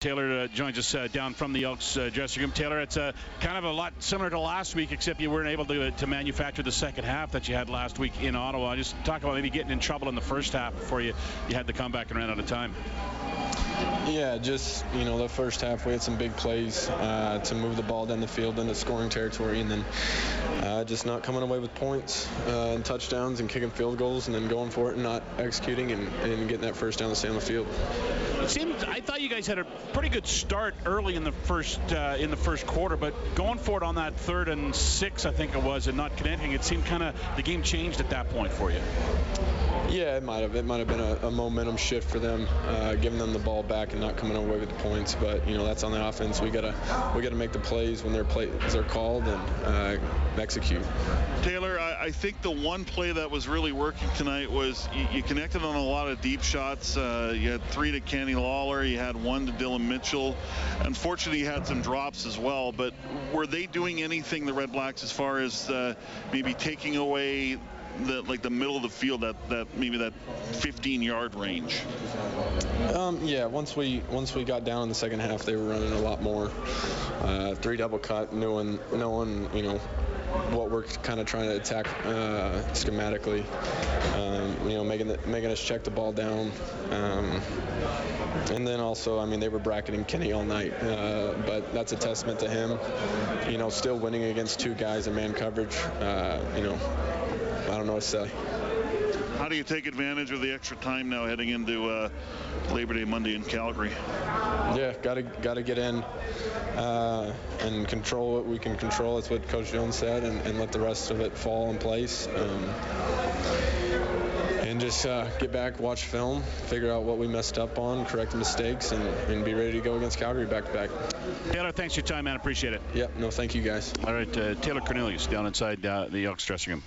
Taylor uh, joins us uh, down from the Elks uh, dressing room. Taylor, it's uh, kind of a lot similar to last week, except you weren't able to, to manufacture the second half that you had last week in Ottawa. Just talk about maybe getting in trouble in the first half before you, you had the comeback and ran out of time. Yeah, just you know the first half we had some big plays uh, to move the ball down the field into scoring territory, and then uh, just not coming away with points uh, and touchdowns and kicking field goals, and then going for it and not executing and, and getting that first down to stay on the field. It seemed I thought you guys had a pretty good start early in the first uh, in the first quarter, but going for it on that third and six, I think it was, and not connecting, it seemed kind of the game changed at that point for you. Yeah, it might have. It might have been a, a momentum shift for them, uh, giving them the ball back and not coming away with the points. But you know that's on the offense. We gotta we gotta make the plays when their plays are called and uh, execute. Taylor, I, I, think the one play that was really working tonight was you, you connected on a lot of deep shots. Uh, you had three to Kenny Lawler, you had one to Dillon Mitchell. Unfortunately, you had some drops as well. But were they doing anything, the Redblacks, as far as uh, maybe taking away the like the middle of the field that that maybe that 15 yard range um, yeah once we once we got down in the second half they were running a lot more uh, three double cut knowing knowing you know what we're kind of trying to attack uh, schematically. Um, you know, making the, making us check the ball down, um, and then also, I mean, they were bracketing Kenny all night, uh, but that's a testament to him. You know, still winning against two guys in man coverage. Uh, you know, I don't know what to say. How do you take advantage of the extra time now heading into uh, Labor Day Monday in Calgary? Yeah, gotta gotta get in uh, and control what we can control. That's what Coach Jones said, and, and let the rest of it fall in place. Um, and just uh, get back, watch film, figure out what we messed up on, correct the mistakes, and, and be ready to go against Calgary back to back. Taylor, thanks for your time, man. Appreciate it. Yep. No, thank you guys. All right, uh, Taylor Cornelius down inside uh, the Elks dressing room.